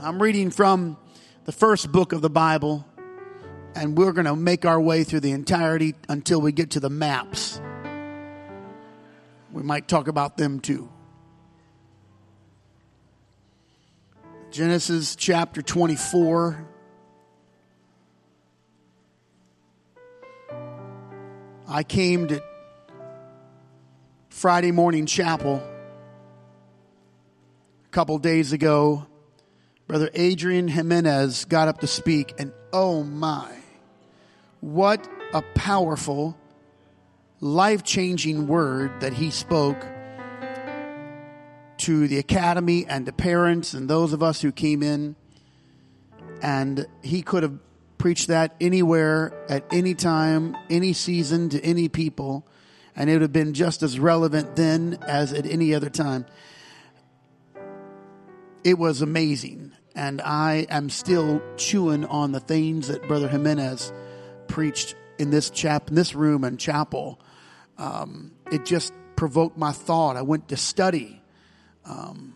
I'm reading from the first book of the Bible, and we're going to make our way through the entirety until we get to the maps. We might talk about them too. Genesis chapter 24. I came to Friday morning chapel a couple days ago. Brother Adrian Jimenez got up to speak, and oh my, what a powerful, life changing word that he spoke to the academy and the parents and those of us who came in. And he could have preached that anywhere, at any time, any season, to any people, and it would have been just as relevant then as at any other time. It was amazing. And I am still chewing on the things that Brother Jimenez preached in this chap in this room and chapel. Um, it just provoked my thought. I went to study um,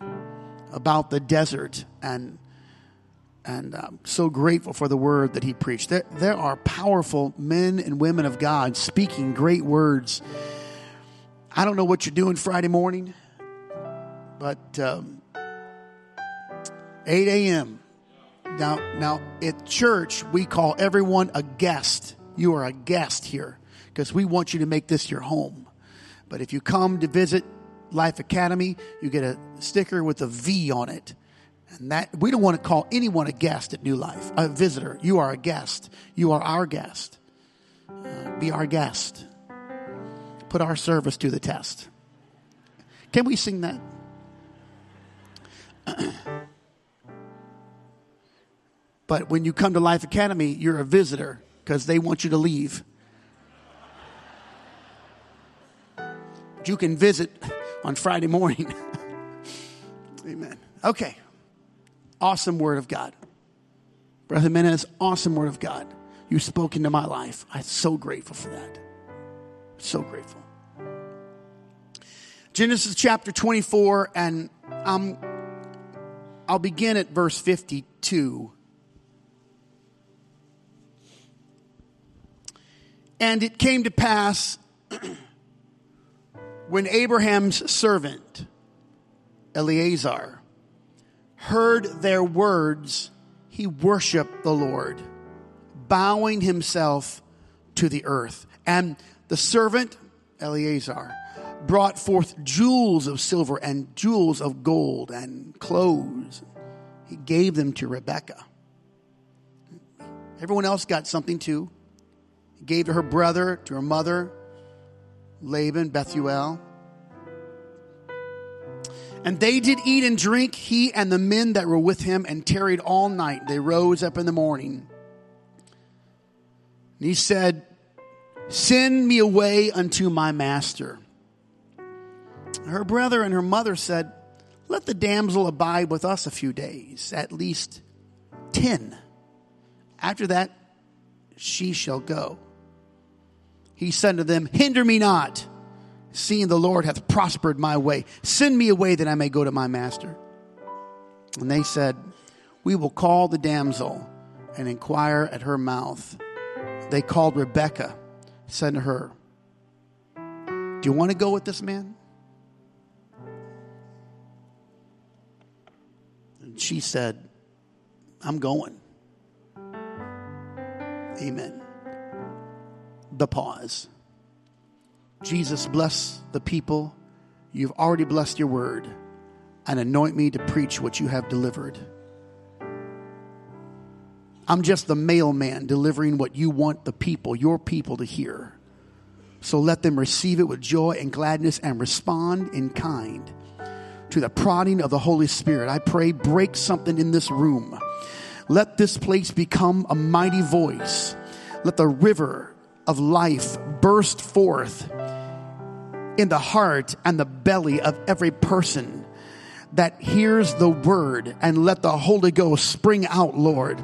about the desert and and I'm so grateful for the word that he preached. There, there are powerful men and women of God speaking great words. I don't know what you're doing Friday morning, but um, 8 a.m. Now, now at church we call everyone a guest. You are a guest here because we want you to make this your home. But if you come to visit Life Academy, you get a sticker with a V on it. And that we don't want to call anyone a guest at New Life, a visitor. You are a guest. You are our guest. Uh, be our guest. Put our service to the test. Can we sing that? but when you come to Life Academy, you're a visitor because they want you to leave. But you can visit on Friday morning. Amen. Okay. Awesome word of God. Brother Jimenez, awesome word of God. You spoke into my life. I'm so grateful for that. So grateful. Genesis chapter 24, and um, I'll begin at verse 52. And it came to pass when Abraham's servant, Eleazar, heard their words, he worshiped the Lord, bowing himself to the earth. And the servant, Eleazar, brought forth jewels of silver and jewels of gold and clothes. He gave them to Rebekah. Everyone else got something too. Gave to her brother, to her mother, Laban, Bethuel. And they did eat and drink, he and the men that were with him, and tarried all night. They rose up in the morning. And he said, Send me away unto my master. Her brother and her mother said, Let the damsel abide with us a few days, at least ten. After that, she shall go. He said to them, Hinder me not seeing the Lord hath prospered my way. Send me away that I may go to my master. And they said, We will call the damsel and inquire at her mouth. They called Rebekah, said to her, Do you want to go with this man? And she said, I'm going. Amen. The pause. Jesus, bless the people. You've already blessed your word and anoint me to preach what you have delivered. I'm just the mailman delivering what you want the people, your people, to hear. So let them receive it with joy and gladness and respond in kind to the prodding of the Holy Spirit. I pray, break something in this room. Let this place become a mighty voice. Let the river of life burst forth in the heart and the belly of every person that hears the word and let the Holy Ghost spring out, Lord,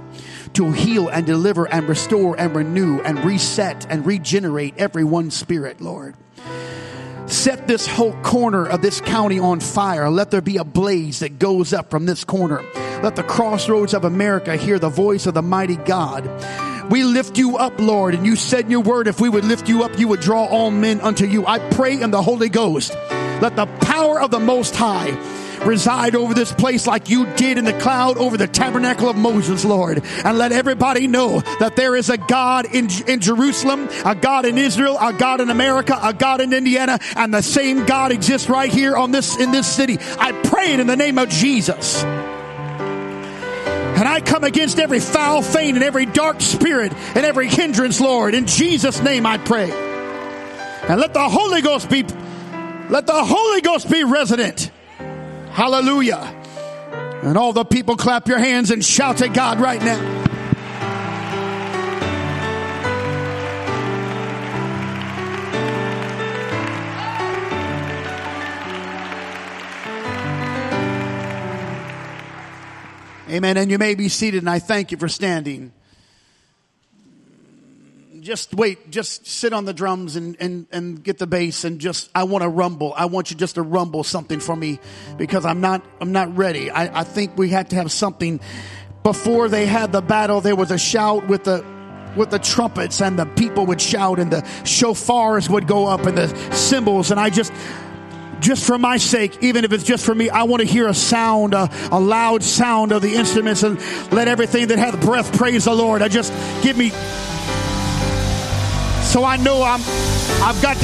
to heal and deliver and restore and renew and reset and regenerate every one spirit, Lord. Set this whole corner of this county on fire. Let there be a blaze that goes up from this corner. Let the crossroads of America hear the voice of the mighty God. We lift you up, Lord, and you said in your word, if we would lift you up, you would draw all men unto you. I pray in the Holy Ghost. Let the power of the Most High reside over this place like you did in the cloud over the tabernacle of Moses, Lord. And let everybody know that there is a God in, in Jerusalem, a God in Israel, a God in America, a God in Indiana, and the same God exists right here on this, in this city. I pray it in the name of Jesus. And I come against every foul feint and every dark spirit and every hindrance, Lord. In Jesus' name I pray. And let the Holy Ghost be, let the Holy Ghost be resident. Hallelujah. And all the people clap your hands and shout to God right now. Amen. And you may be seated, and I thank you for standing. Just wait, just sit on the drums and, and, and get the bass and just, I want to rumble. I want you just to rumble something for me because I'm not, I'm not ready. I, I think we had to have something. Before they had the battle, there was a shout with the, with the trumpets and the people would shout and the shofars would go up and the cymbals. And I just, just for my sake, even if it's just for me, I want to hear a sound, a, a, loud sound of the instruments and let everything that hath breath praise the Lord. I just give me, so I know I'm, I've got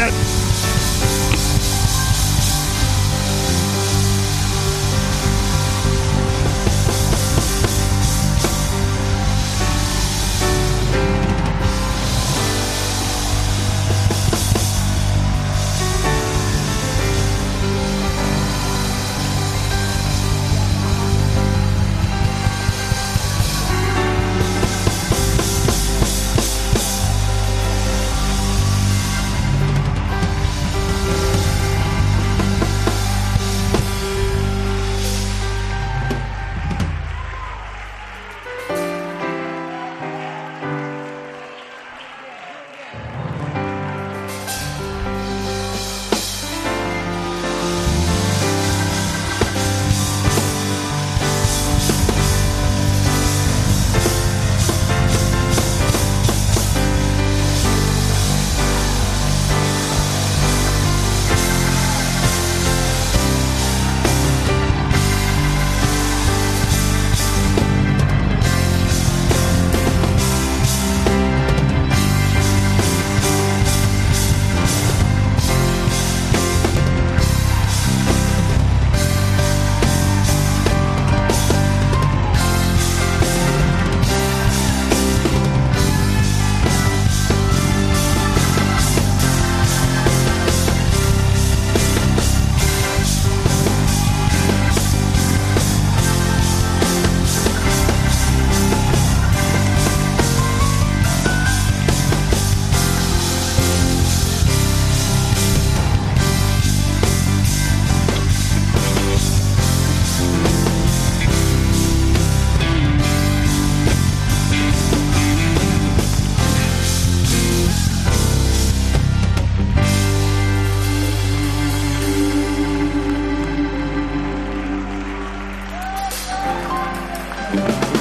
to.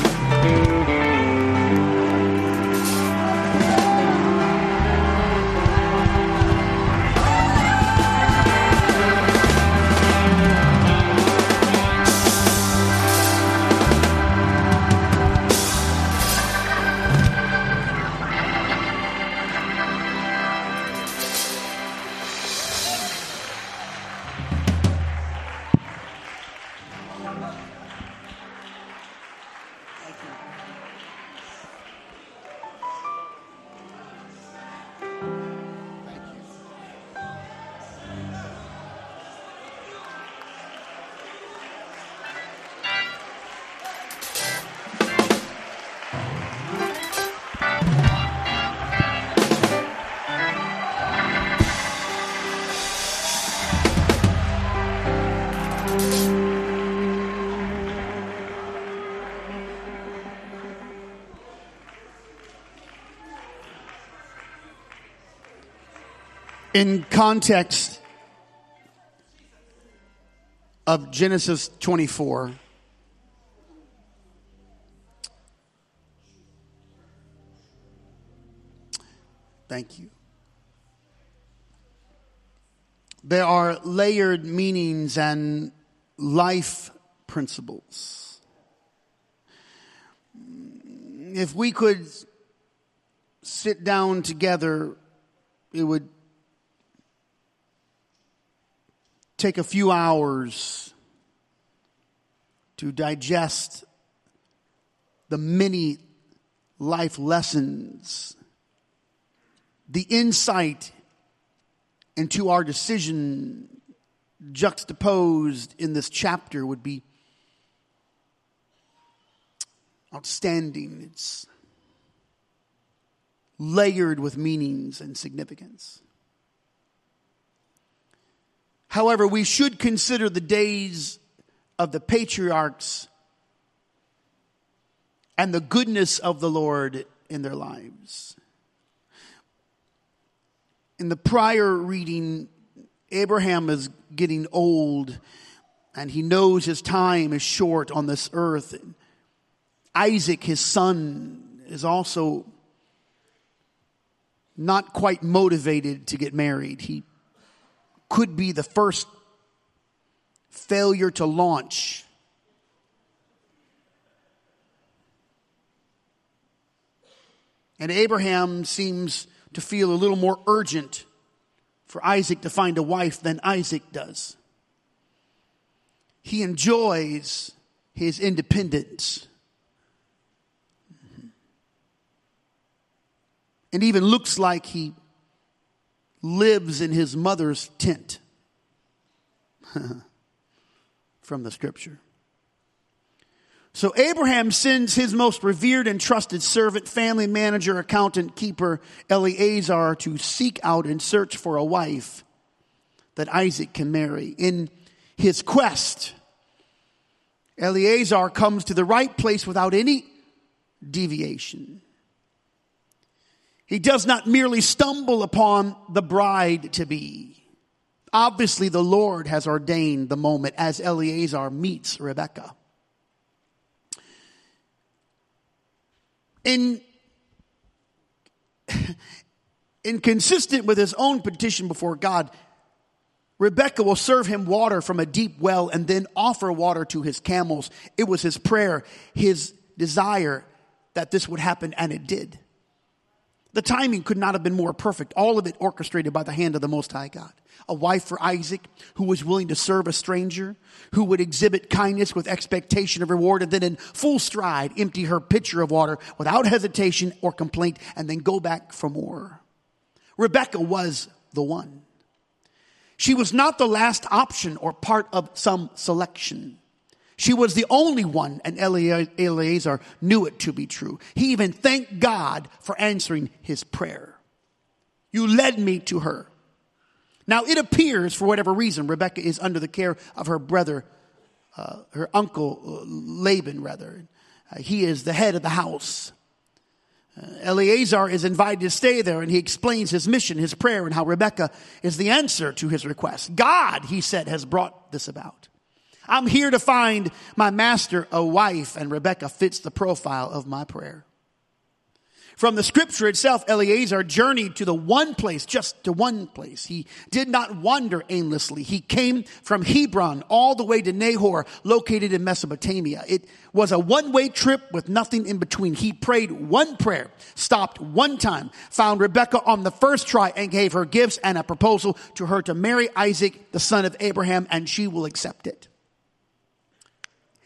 In context, of Genesis 24. Thank you. There are layered meanings and life principles. If we could sit down together, it would take a few hours to digest the many life lessons, the insight into our decision juxtaposed in this chapter would be outstanding. It's layered with meanings and significance. However, we should consider the days of the patriarchs and the goodness of the Lord in their lives. In the prior reading, Abraham is getting old and he knows his time is short on this earth. Isaac, his son, is also not quite motivated to get married. He could be the first failure to launch. And Abraham seems to feel a little more urgent for Isaac to find a wife than Isaac does. He enjoys his independence. And even looks like he lives in his mother's tent from the scripture. So Abraham sends his most revered and trusted servant, family manager, accountant, keeper, Eleazar, to seek out and search for a wife that Isaac can marry. In his quest, Eleazar comes to the right place without any deviation. He does not merely stumble upon the bride to be. Obviously, the Lord has ordained the moment as Eleazar meets Rebekah. in, inconsistent with his own petition before God, Rebecca will serve him water from a deep well and then offer water to his camels. It was his prayer, his desire that this would happen, and it did. The timing could not have been more perfect. All of it orchestrated by the hand of the Most High God. A wife for Isaac who was willing to serve a stranger, who would exhibit kindness with expectation of reward, and then in full stride empty her pitcher of water without hesitation or complaint, and then go back for more. Rebecca was the one. She was not the last option or part of some selection. She was the only one, and Eleazar knew it to be true. He even thanked God for answering his prayer. You led me to her. Now it appears, for whatever reason, Rebecca is under the care of her brother, uh, her uncle uh, Laban, rather. Uh, he is the head of the house. Uh, Eleazar is invited to stay there and he explains his mission, his prayer, and how Rebecca is the answer to his request. God, he said, has brought this about. I'm here to find my master a wife, and Rebecca fits the profile of my prayer. From the scripture itself, Eleazar journeyed to the one place, just to one place. He did not wander aimlessly. He came from Hebron all the way to Nahor, located in Mesopotamia. It was a one-way trip with nothing in between. He prayed one prayer, stopped one time, found Rebecca on the first try and gave her gifts and a proposal to her to marry Isaac, the son of Abraham, and she will accept it.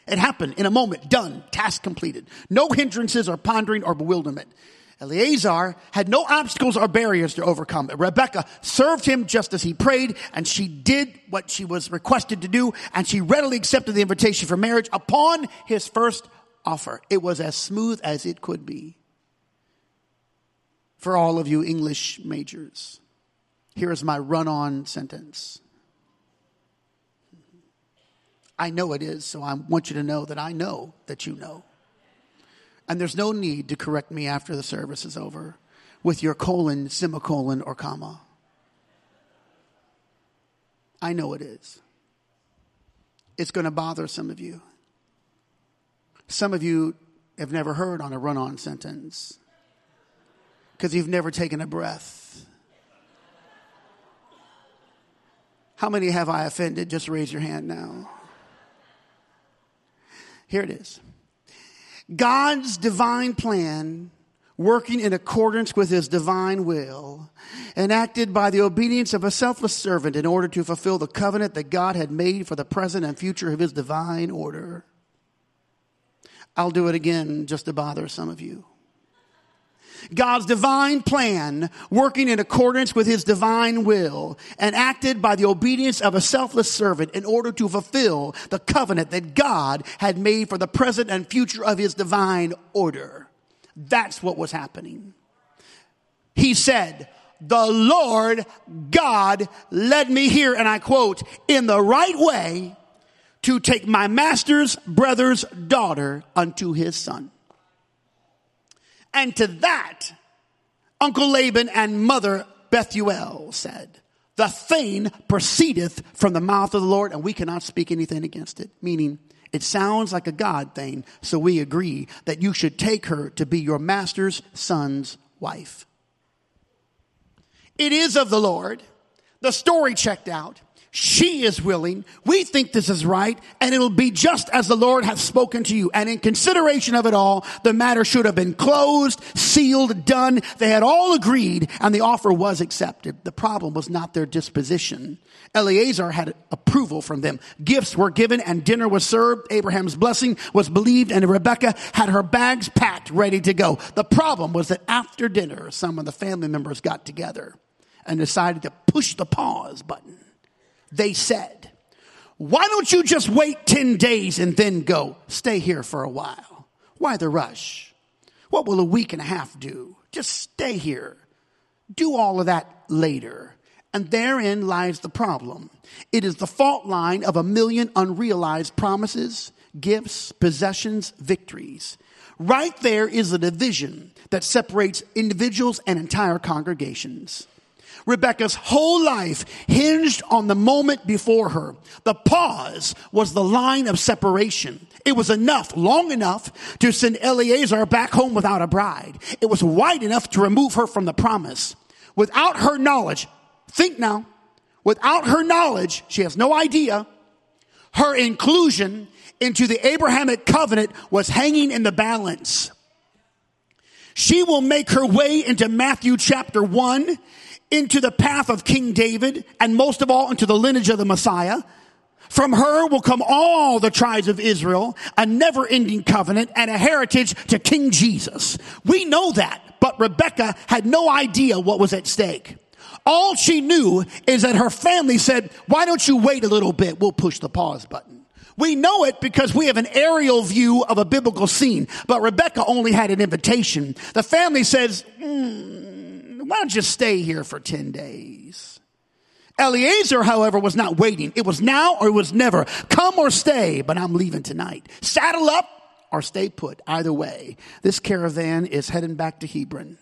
It happened in a moment, done, task completed. No hindrances or pondering or bewilderment. Eleazar had no obstacles or barriers to overcome. Rebecca served him just as he prayed, and she did what she was requested to do, and she readily accepted the invitation for marriage upon his first offer. It was as smooth as it could be. For all of you English majors, here is my run on sentence. I know it is, so I want you to know that I know that you know. And there's no need to correct me after the service is over with your colon, semicolon, or comma. I know it is. it's going to bother some of you. Some of you have never heard on a run on sentence because you've never taken a breath. How many have I offended? Just raise your hand now. Here it is God's divine plan, working in accordance with his divine will, enacted by the obedience of a selfless servant in order to fulfill the covenant that God had made for the present and future of his divine order. I'll do it again just to bother some of you. God's divine plan, working in accordance with his divine will, and acted by the obedience of a selfless servant in order to fulfill the covenant that God had made for the present and future of his divine order. That's what was happening. He said, the Lord God led me here, and I quote, in the right way to take my master's brother's daughter unto his son. And to that, Uncle Laban and Mother Bethuel said, The thing proceedeth from the mouth of the Lord, and we cannot speak anything against it. Meaning, it sounds like a God thing, so we agree that you should take her to be your master's son's wife. It is of the Lord. The story checked out. She is willing. We think this is right and it'll be just as the Lord hath spoken to you. And in consideration of it all, the matter should have been closed, sealed, done. They had all agreed and the offer was accepted. The problem was not their disposition. Eleazar had approval from them. Gifts were given and dinner was served. Abraham's blessing was believed and Rebecca had her bags packed ready to go. The problem was that after dinner, some of the family members got together and decided to push the pause button they said, why don't you just wait 10 days and then go? Stay here for a while. Why the rush? What will a week and a half do? Just stay here. Do all of that later. And therein lies the problem. It is the fault line of a million unrealized promises, gifts, possessions, victories. Right there is a division that separates individuals and entire congregations. Rebecca's whole life hinged on the moment before her. The pause was the line of separation. It was enough, long enough to send Eleazar back home without a bride. It was wide enough to remove her from the promise. Without her knowledge, think now, without her knowledge, she has no idea, her inclusion into the Abrahamic covenant was hanging in the balance. She will make her way into Matthew chapter 1 into the path of King David and most of all into the lineage of the Messiah. From her will come all the tribes of Israel, a never ending covenant and a heritage to King Jesus. We know that, but Rebecca had no idea what was at stake. All she knew is that her family said, why don't you wait a little bit? We'll push the pause button. We know it because we have an aerial view of a biblical scene, but Rebecca only had an invitation. The family says, mm, why don't you stay here for 10 days? Eliezer, however, was not waiting. It was now or it was never. Come or stay, but I'm leaving tonight. Saddle up or stay put. Either way, this caravan is heading back to Hebron.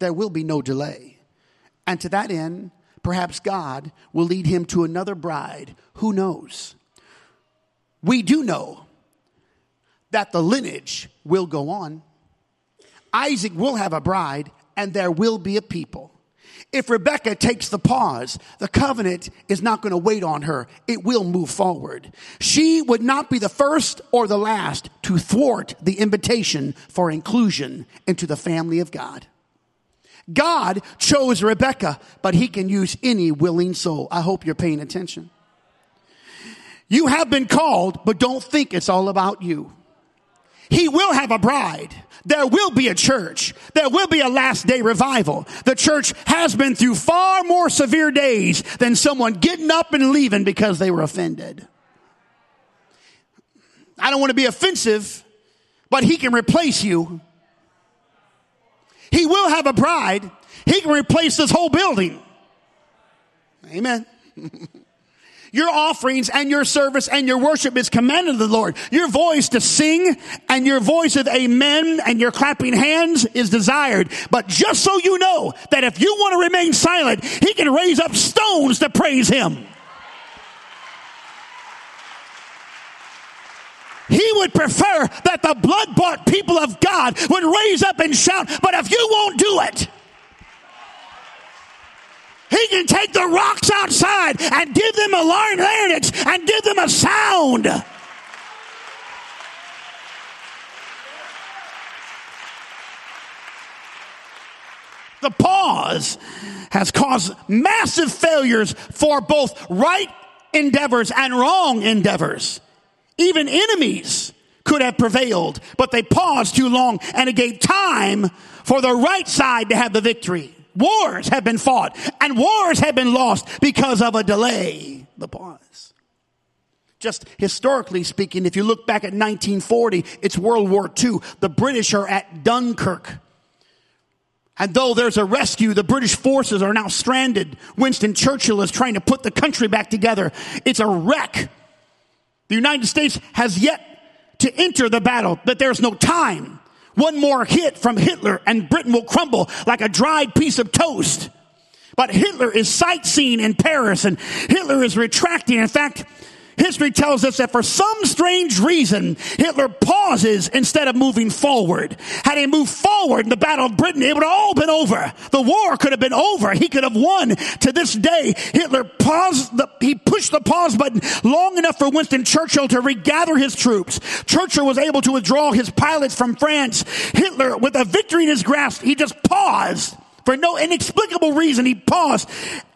There will be no delay. And to that end, perhaps God will lead him to another bride. Who knows? We do know that the lineage will go on. Isaac will have a bride and there will be a people. If Rebecca takes the pause, the covenant is not going to wait on her. It will move forward. She would not be the first or the last to thwart the invitation for inclusion into the family of God. God chose Rebecca, but he can use any willing soul. I hope you're paying attention. You have been called, but don't think it's all about you. He will have a bride. There will be a church. There will be a last day revival. The church has been through far more severe days than someone getting up and leaving because they were offended. I don't want to be offensive, but he can replace you. He will have a bride. He can replace this whole building. Amen. Your offerings and your service and your worship is commanded of the Lord. Your voice to sing and your voice of amen and your clapping hands is desired. But just so you know that if you want to remain silent, He can raise up stones to praise Him. He would prefer that the blood bought people of God would raise up and shout, but if you won't do it, he can take the rocks outside and give them a larynx and give them a sound. The pause has caused massive failures for both right endeavors and wrong endeavors. Even enemies could have prevailed, but they paused too long and it gave time for the right side to have the victory. Wars have been fought and wars have been lost because of a delay. The pause. Just historically speaking, if you look back at 1940, it's World War II. The British are at Dunkirk. And though there's a rescue, the British forces are now stranded. Winston Churchill is trying to put the country back together. It's a wreck. The United States has yet to enter the battle, but there's no time. One more hit from Hitler and Britain will crumble like a dried piece of toast. But Hitler is sightseeing in Paris and Hitler is retracting. In fact, History tells us that for some strange reason, Hitler pauses instead of moving forward. Had he moved forward in the Battle of Britain, it would have all been over. The war could have been over. He could have won. To this day, Hitler paused the, he pushed the pause button long enough for Winston Churchill to regather his troops. Churchill was able to withdraw his pilots from France. Hitler, with a victory in his grasp, he just paused for no inexplicable reason, he paused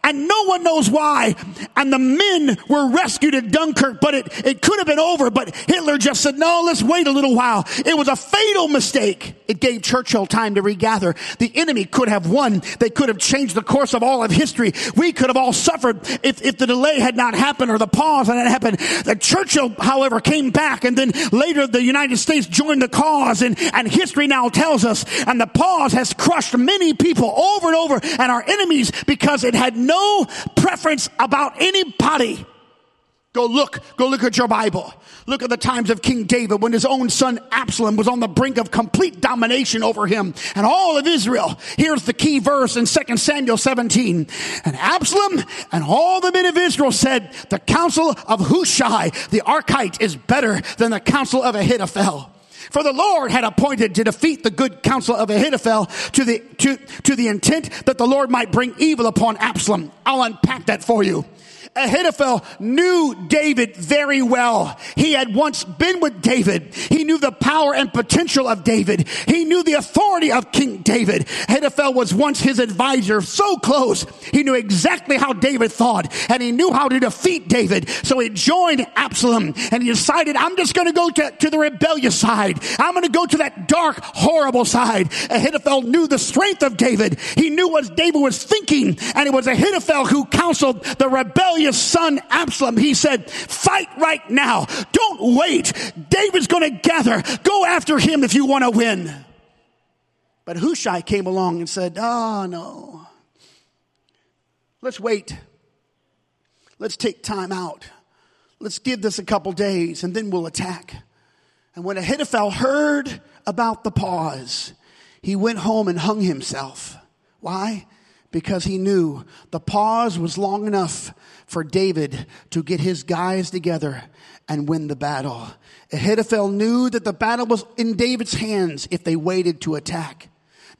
and no one knows why. And the men were rescued at Dunkirk, but it, it could have been over. But Hitler just said, no, let's wait a little while. It was a fatal mistake. It gave Churchill time to regather. The enemy could have won. They could have changed the course of all of history. We could have all suffered if, if the delay had not happened or the pause had not happened. The Churchill, however, came back and then later the United States joined the cause and, and history now tells us and the pause has crushed many people over and over and our enemies because it had no preference about anybody. Go look, go look at your Bible. Look at the times of King David when his own son Absalom was on the brink of complete domination over him and all of Israel. Here's the key verse in 2 Samuel 17. And Absalom and all the men of Israel said, the counsel of Hushai, the Archite, is better than the counsel of Ahithophel. For the Lord had appointed to defeat the good counsel of Ahithophel to the, to, to the intent that the Lord might bring evil upon Absalom. I'll unpack that for you. Ahithophel knew David very well. He had once been with David. He knew the power and potential of David. He knew the authority of King David. Ahithophel was once his advisor, so close. He knew exactly how David thought and he knew how to defeat David. So he joined Absalom and he decided, I'm just going to go to, to the rebellious side. I'm going to go to that dark, horrible side. Ahithophel knew the strength of David. He knew what David was thinking and it was Ahithophel who counseled the rebellion rebellious son Absalom, he said, fight right now. Don't wait. David's going to gather. Go after him if you want to win. But Hushai came along and said, oh no. Let's wait. Let's take time out. Let's give this a couple days and then we'll attack. And when Ahithophel heard about the pause, he went home and hung himself. Why? Because he knew the pause was long enough for David to get his guys together and win the battle. Ahithophel knew that the battle was in David's hands if they waited to attack.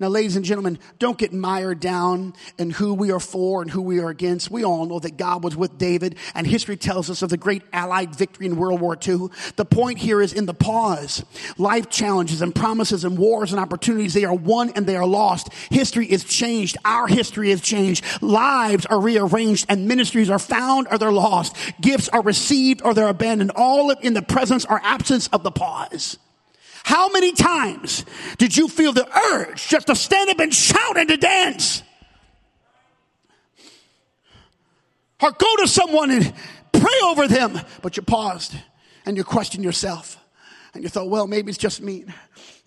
Now, ladies and gentlemen, don't get mired down in who we are for and who we are against. We all know that God was with David, and history tells us of the great Allied victory in World War II. The point here is in the pause. Life challenges and promises and wars and opportunities, they are won and they are lost. History is changed. Our history is changed. Lives are rearranged and ministries are found or they're lost. Gifts are received or they're abandoned. All in the presence or absence of the pause. How many times did you feel the urge just to stand up and shout and to dance? Or go to someone and pray over them, but you paused and you questioned yourself. And you thought, well, maybe it's just me.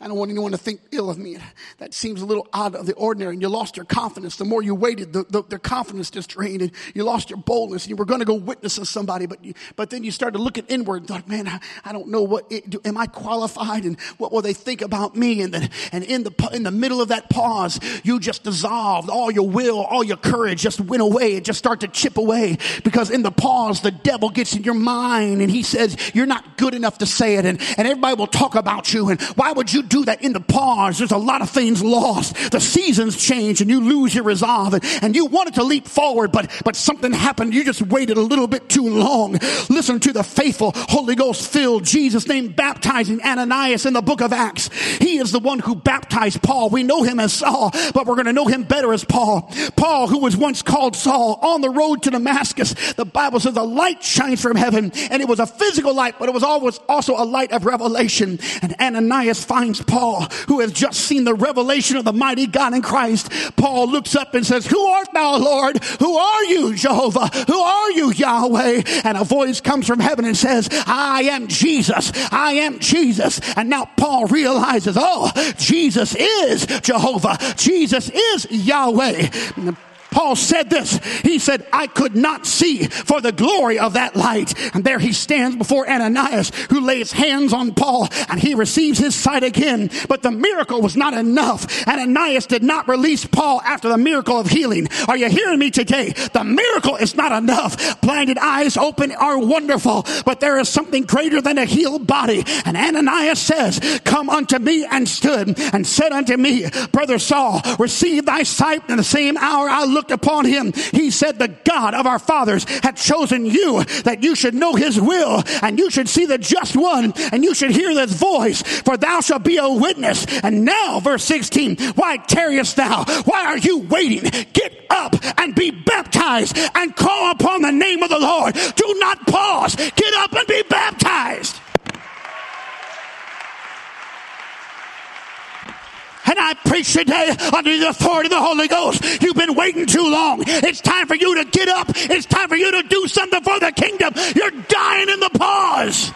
I don't want anyone to think ill of me. That seems a little out of the ordinary. And you lost your confidence. The more you waited, the, the, the confidence just drained. And you lost your boldness. And you were going to go witness to somebody. But, you, but then you started looking inward and thought, man, I, I don't know what, it, do, am I qualified? And what will they think about me? And then, and in the, in the middle of that pause, you just dissolved all your will, all your courage just went away. It just started to chip away. Because in the pause, the devil gets in your mind and he says, you're not good enough to say it. And, and everybody will talk about you. And why would you do that in the pause. There's a lot of things lost. The seasons change and you lose your resolve and, and you wanted to leap forward, but, but something happened. You just waited a little bit too long. Listen to the faithful Holy Ghost filled Jesus name baptizing Ananias in the book of Acts. He is the one who baptized Paul. We know him as Saul, but we're going to know him better as Paul. Paul, who was once called Saul on the road to Damascus. The Bible says a light shines from heaven and it was a physical light, but it was always also a light of revelation. And Ananias finds Paul who has just seen the revelation of the mighty God in Christ, Paul looks up and says, Who art thou, Lord? Who are you, Jehovah? Who are you, Yahweh? And a voice comes from heaven and says, I am Jesus. I am Jesus. And now Paul realizes, oh, Jesus is Jehovah. Jesus is Yahweh. Paul said this. He said, I could not see for the glory of that light. And there he stands before Ananias, who lays hands on Paul, and he receives his sight again. But the miracle was not enough. Ananias did not release Paul after the miracle of healing. Are you hearing me today? The miracle is not enough. Blinded eyes open are wonderful, but there is something greater than a healed body. And Ananias says, Come unto me and stood and said unto me, Brother Saul, receive thy sight in the same hour I looked looked upon him, he said, The God of our fathers had chosen you that you should know his will and you should see the just one and you should hear his voice, for thou shalt be a witness. And now, verse 16, why tarriest thou? Why are you waiting? Get up and be baptized and call upon the name of the Lord. Do not pause. Get up and be baptized. And I preach today under the authority of the Holy Ghost. You've been waiting too long. It's time for you to get up. It's time for you to do something for the kingdom. You're dying in the pause.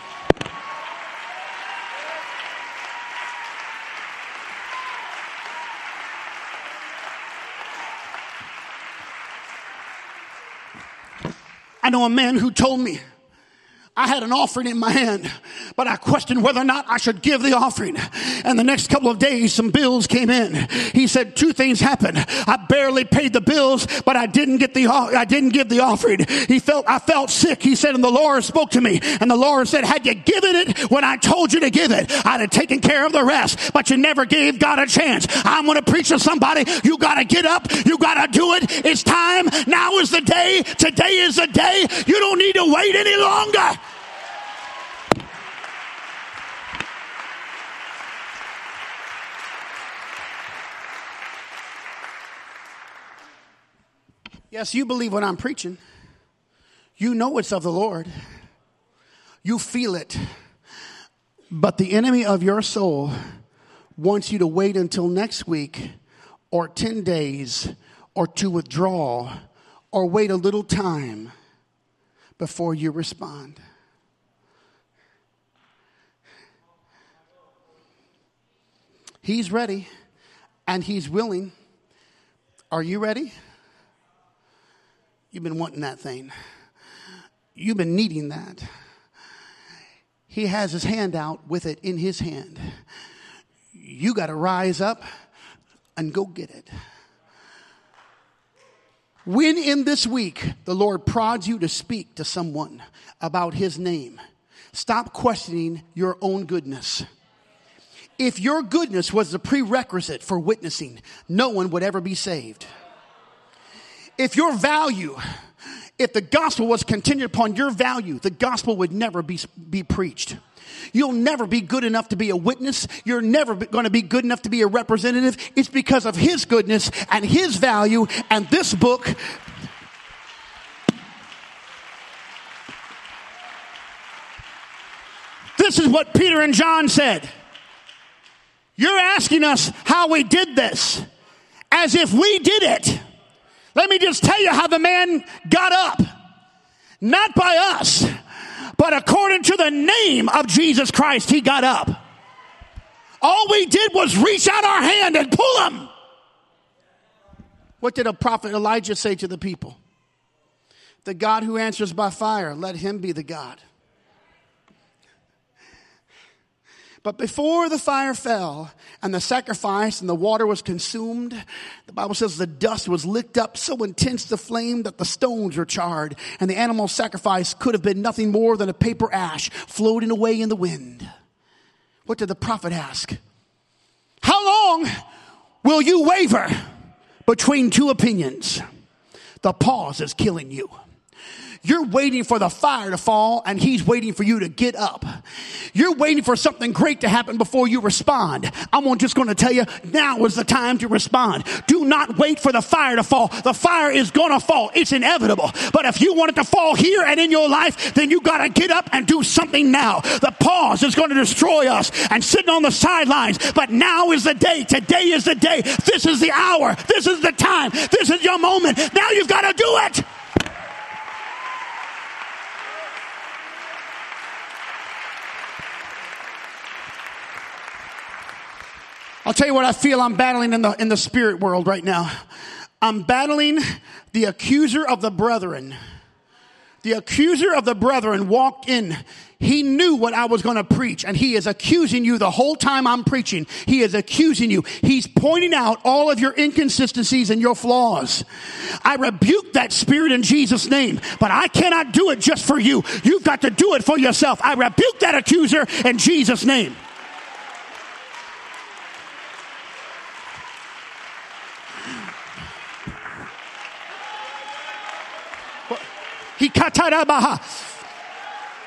I know a man who told me I had an offering in my hand, but I questioned whether or not I should give the offering. And the next couple of days, some bills came in. He said two things happened. I barely paid the bills, but I didn't get the, I didn't give the offering. He felt, I felt sick. He said, and the Lord spoke to me. And the Lord said, had you given it when I told you to give it, I'd have taken care of the rest, but you never gave God a chance. I'm going to preach to somebody. You got to get up. You got to do it. It's time. Now is the day. Today is the day. You don't need to wait any longer. Yes, you believe what I'm preaching. You know it's of the Lord. You feel it. But the enemy of your soul wants you to wait until next week or 10 days or to withdraw or wait a little time before you respond. He's ready and he's willing. Are you ready? You've been wanting that thing. You've been needing that. He has his hand out with it in his hand. You got to rise up and go get it. When in this week the Lord prods you to speak to someone about his name, stop questioning your own goodness. If your goodness was the prerequisite for witnessing, no one would ever be saved if your value, if the gospel was continued upon your value, the gospel would never be, be preached. You'll never be good enough to be a witness. You're never going to be good enough to be a representative. It's because of His goodness and His value and this book. This is what Peter and John said. You're asking us how we did this as if we did it. Let me just tell you how the man got up. Not by us, But according to the name of Jesus Christ, he got up. All we did was reach out our hand and pull him. What did a prophet Elijah say to the people? The God who answers by fire, let him be the God. But before the fire fell and the sacrifice and the water was consumed, the Bible says the dust was licked up so intense the flame that the stones were charred and the animal sacrifice could have been nothing more than a paper ash floating away in the wind. What did the prophet ask? How long will you waver between two opinions? The pause is killing you. You're waiting for the fire to fall and he's waiting for you to get up. You're waiting for something great to happen before you respond. I'm just going to tell you now is the time to respond. Do not wait for the fire to fall. The fire is going to fall. It's inevitable. But if you want it to fall here and in your life, then you got to get up and do something now. The pause is going to destroy us and sitting on the sidelines. But now is the day. Today is the day. This is the hour. This is the time. This is your moment. Now you've got to do it. I'll tell you what I feel I'm battling in the, in the spirit world right now. I'm battling the accuser of the brethren. The accuser of the brethren walked in. He knew what I was going to preach and he is accusing you the whole time I'm preaching. He is accusing you. He's pointing out all of your inconsistencies and your flaws. I rebuke that spirit in Jesus name, but I cannot do it just for you. You've got to do it for yourself. I rebuke that accuser in Jesus name.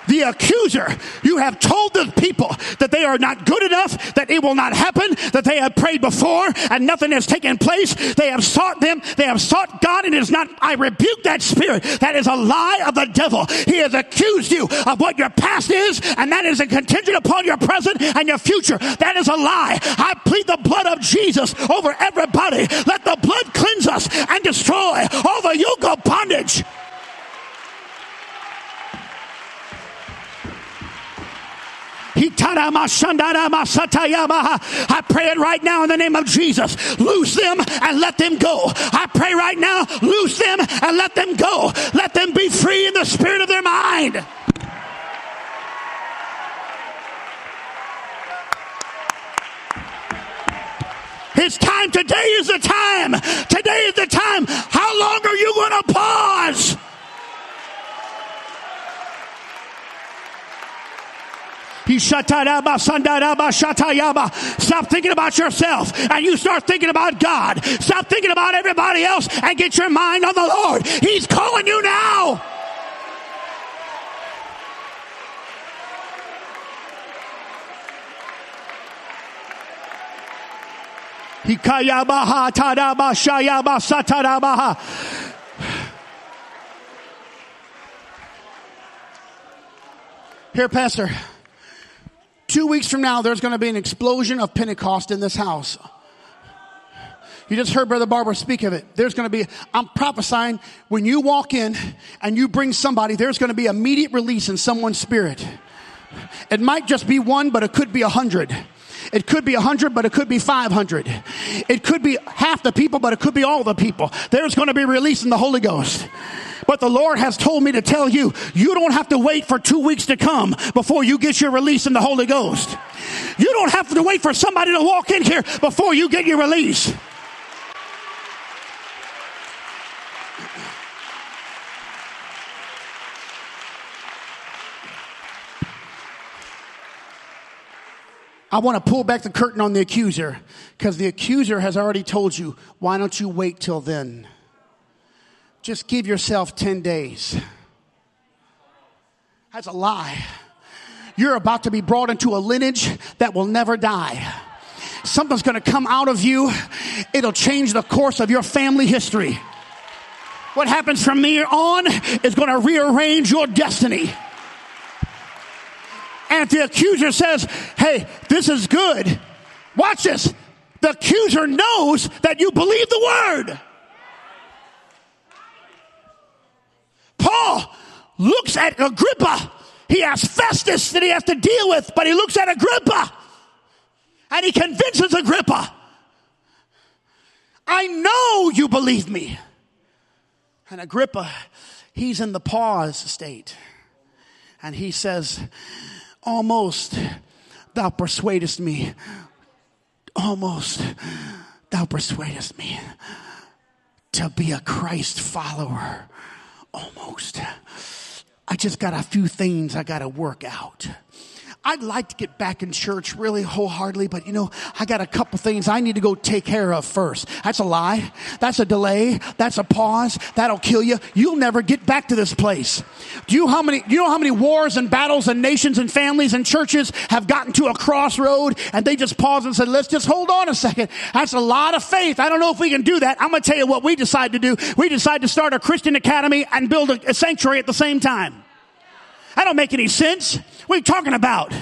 The accuser, you have told the people that they are not good enough, that it will not happen, that they have prayed before and nothing has taken place. They have sought them, they have sought God and it is not, I rebuke that spirit. That is a lie of the devil. He has accused you of what your past is and that is a contingent upon your present and your future. That is a lie. I plead the blood of Jesus over everybody. Let the blood cleanse us and destroy all the yoke of bondage. I pray it right now in the name of Jesus. Loose them and let them go. I pray right now, loose them and let them go. Let them be free in the spirit of their mind. It's time. Today is the time. Today is the time. How long are you going to pause? Stop thinking about yourself and you start thinking about God. Stop thinking about everybody else and get your mind on the Lord. He's calling you now. Here, Pastor. Two weeks from now, there's going to be an explosion of Pentecost in this house. You just heard Brother Barbara speak of it. There's going to be, I'm prophesying when you walk in and you bring somebody, there's going to be immediate release in someone's spirit. It might just be one, but it could be a hundred. It could be a hundred, but it could be 500. It could be half the people, but it could be all the people. There's going to be release in the Holy Ghost. But the Lord has told me to tell you, you don't have to wait for two weeks to come before you get your release in the Holy Ghost. You don't have to wait for somebody to walk in here before you get your release. I want to pull back the curtain on the accuser because the accuser has already told you, why don't you wait till then? Just give yourself 10 days. That's a lie. You're about to be brought into a lineage that will never die. Something's going to come out of you. It'll change the course of your family history. What happens from here on is going to rearrange your destiny. And if the accuser says, Hey, this is good, watch this. The accuser knows that you believe the word. Paul looks at Agrippa he has Festus that he has to deal with, but he looks at Agrippa and he convinces Agrippa, I know you believe me. And Agrippa, he's in the pause state. And he says, Almost thou persuadest me. Almost thou persuadest me to be a Christ follower. Almost. I just got a few things I got to work out. I'd like to get back in church really wholeheartedly, but you know, I got a couple things I need to go take care of first. That's a lie. That's a delay. That's a pause. That'll kill you. You'll never get back to this place. Do you how many, you know how many wars and battles and nations and families and churches have gotten to a crossroad and they just paused and said, let's just hold on a second. That's a lot of faith. I don't know if we can do that. I'm going to tell you what we decide to do. We decide to start a Christian academy and build a, a sanctuary at the same time. That don't make any sense. What are you talking about?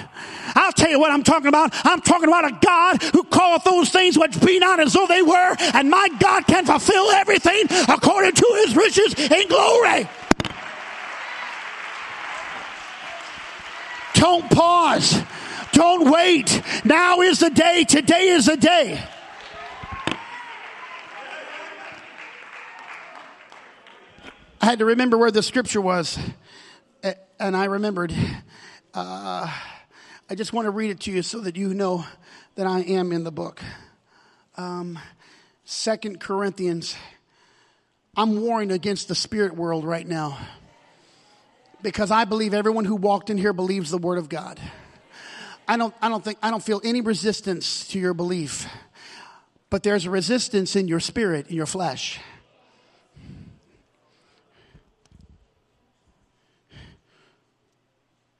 I'll tell you what I'm talking about. I'm talking about a God who calleth those things which be not as though they were, and my God can fulfill everything according to his riches in glory. Don't pause. Don't wait. Now is the day. Today is the day. I had to remember where the scripture was and I remembered. Uh, I just want to read it to you so that you know that I am in the book. Um, Second Corinthians. I'm warring against the spirit world right now because I believe everyone who walked in here believes the word of God. I don't, I don't think, I don't feel any resistance to your belief, but there's a resistance in your spirit, in your flesh.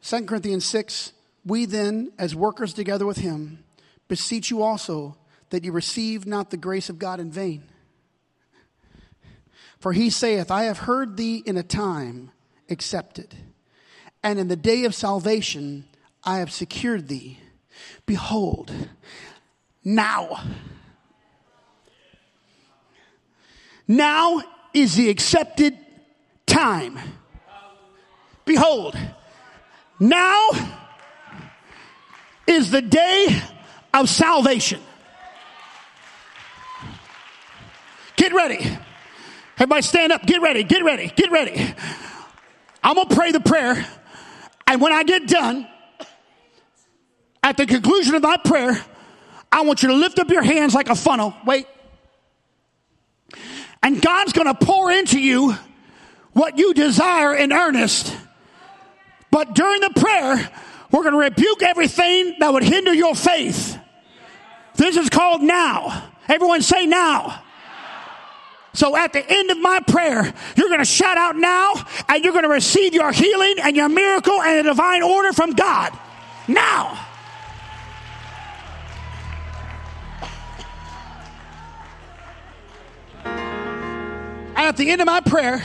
2 Corinthians 6 We then, as workers together with him, beseech you also that you receive not the grace of God in vain. For he saith, I have heard thee in a time accepted, and in the day of salvation I have secured thee. Behold, now. Now is the accepted time. Behold, now is the day of salvation. Get ready. Everybody stand up. Get ready. Get ready. Get ready. I'm going to pray the prayer. And when I get done, at the conclusion of that prayer, I want you to lift up your hands like a funnel. Wait. And God's going to pour into you what you desire in earnest but during the prayer, we're going to rebuke everything that would hinder your faith. This is called now. Everyone say now. So at the end of my prayer, you're going to shout out now and you're going to receive your healing and your miracle and a divine order from God. Now. And at the end of my prayer,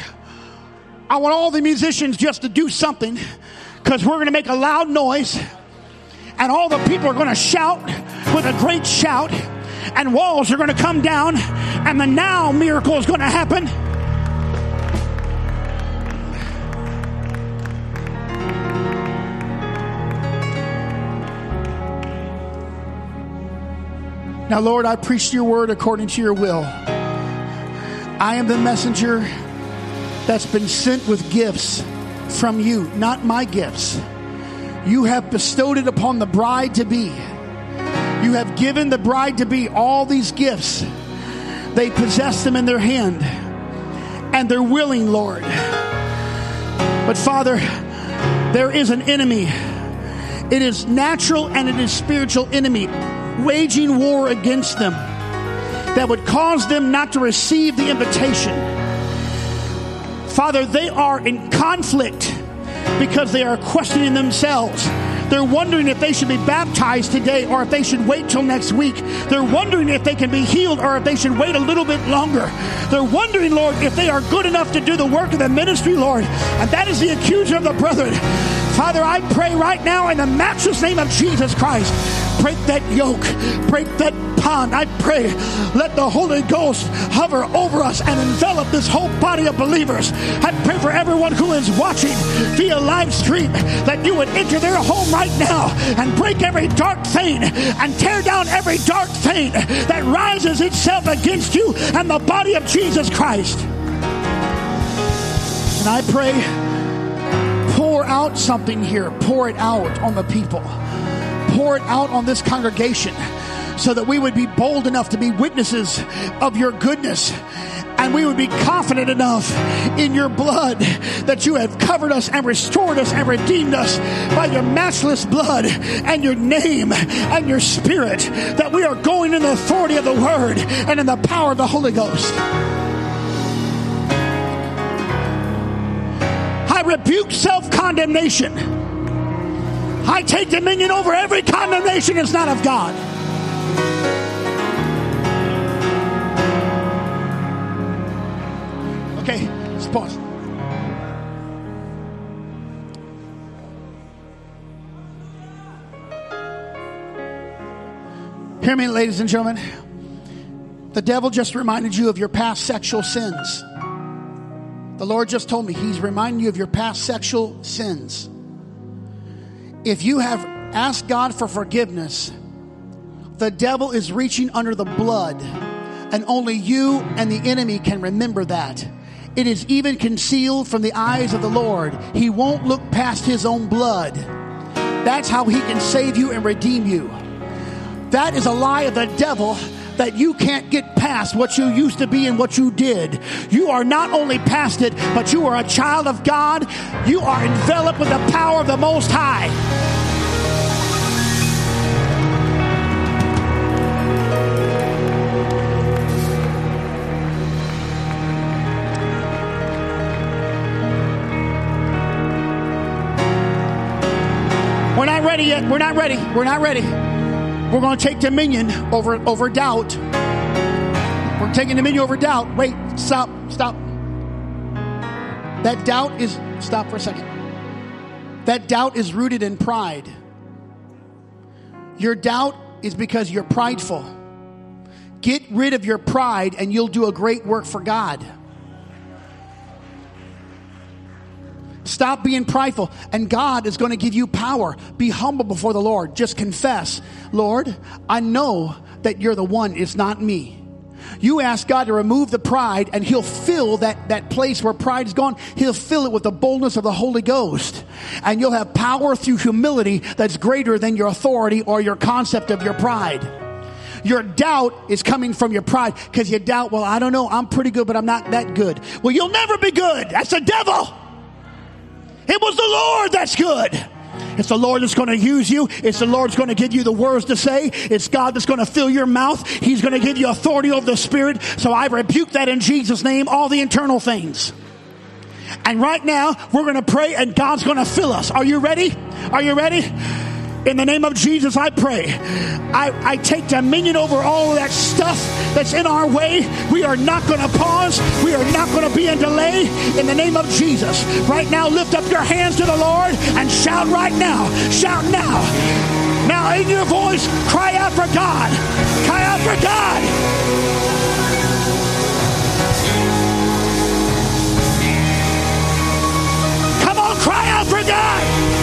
I want all the musicians just to do something because we're going to make a loud noise and all the people are going to shout with a great shout and walls are going to come down and the now miracle is going to happen. Now, Lord, I preach your word according to your will. I am the messenger that's been sent with gifts from you, not my gifts. You have bestowed it upon the bride to be. You have given the bride to be all these gifts. They possess them in their hand and they're willing, Lord. But Father, there is an enemy. It is natural and it is spiritual enemy waging war against them that would cause them not to receive the invitation Father, they are in conflict because they are questioning themselves. They're wondering if they should be baptized today or if they should wait till next week. They're wondering if they can be healed or if they should wait a little bit longer. They're wondering, Lord, if they are good enough to do the work of the ministry, Lord. And that is the accuser of the brethren. Father, I pray right now in the matchless name of Jesus Christ break that yoke, break that bond. I pray, let the Holy Ghost hover over us and envelop this whole body of believers. I pray for everyone who is watching via live stream that you would enter their home right now and break every dark thing and tear down every dark thing that rises itself against you and the body of Jesus Christ. And I pray, pour out something here, pour it out on the people, pour it out on this congregation so that we would be bold enough to be witnesses of your goodness and we would be confident enough in your blood that you have covered us and restored us and redeemed us by your matchless blood and your name and your spirit that we are going in the authority of the word and in the power of the Holy Ghost. I rebuke self condemnation. I take dominion over every condemnation that's not of God. Okay, let's pause. Hear me, ladies and gentlemen. The devil just reminded you of your past sexual sins. The Lord just told me He's reminding you of your past sexual sins. If you have asked God for forgiveness, the devil is reaching under the blood, and only you and the enemy can remember that. It is even concealed from the eyes of the Lord. He won't look past his own blood. That's how he can save you and redeem you. That is a lie of the devil that you can't get past what you used to be and what you did. You are not only past it, but you are a child of God. You are enveloped with the power of the Most High. We're not ready yet. We're not ready. We're not ready. We're going to take dominion over, over doubt. We're taking dominion over doubt. Wait, stop, stop. That doubt is, stop for a second. That doubt is rooted in pride. Your doubt is because you're prideful. Get rid of your pride and you'll do a great work for God. Stop being prideful, and God is going to give you power. Be humble before the Lord. Just confess, Lord, I know that you're the one, it's not me. You ask God to remove the pride, and He'll fill that, that place where pride is gone. He'll fill it with the boldness of the Holy Ghost. And you'll have power through humility that's greater than your authority or your concept of your pride. Your doubt is coming from your pride because you doubt, well, I don't know, I'm pretty good, but I'm not that good. Well, you'll never be good. That's the devil. It was the Lord that's good. It's the Lord that's going to use you. It's the Lord that's going to give you the words to say. It's God that's going to fill your mouth. He's going to give you authority over the Spirit. So I rebuke that in Jesus' name, all the internal things. And right now, we're going to pray and God's going to fill us. Are you ready? Are you ready? In the name of Jesus, I pray. I, I take dominion over all of that stuff that's in our way. We are not going to pause. We are not going to be in delay. In the name of Jesus. Right now, lift up your hands to the Lord and shout right now. Shout now. Now, in your voice, cry out for God. Cry out for God. Come on, cry out for God.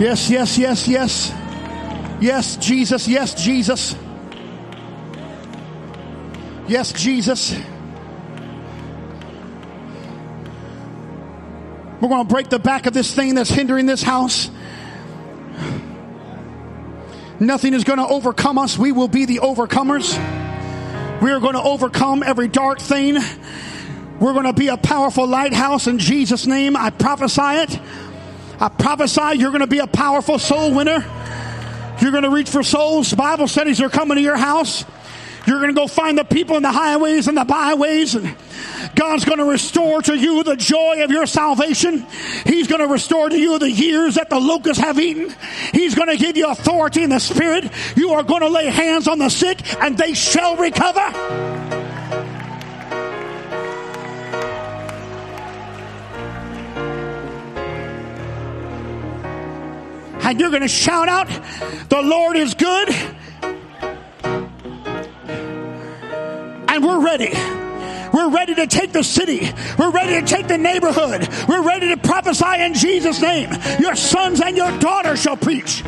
Yes, yes, yes, yes. Yes, Jesus. Yes, Jesus. Yes, Jesus. We're going to break the back of this thing that's hindering this house. Nothing is going to overcome us. We will be the overcomers. We are going to overcome every dark thing. We're going to be a powerful lighthouse in Jesus' name. I prophesy it. I prophesy you're going to be a powerful soul winner. You're going to reach for souls. Bible studies are coming to your house. You're going to go find the people in the highways and the byways and God's going to restore to you the joy of your salvation. He's going to restore to you the years that the locusts have eaten. He's going to give you authority in the spirit. You are going to lay hands on the sick and they shall recover. And you're going to shout out, The Lord is good. And we're ready. We're ready to take the city. We're ready to take the neighborhood. We're ready to prophesy in Jesus' name. Your sons and your daughters shall preach.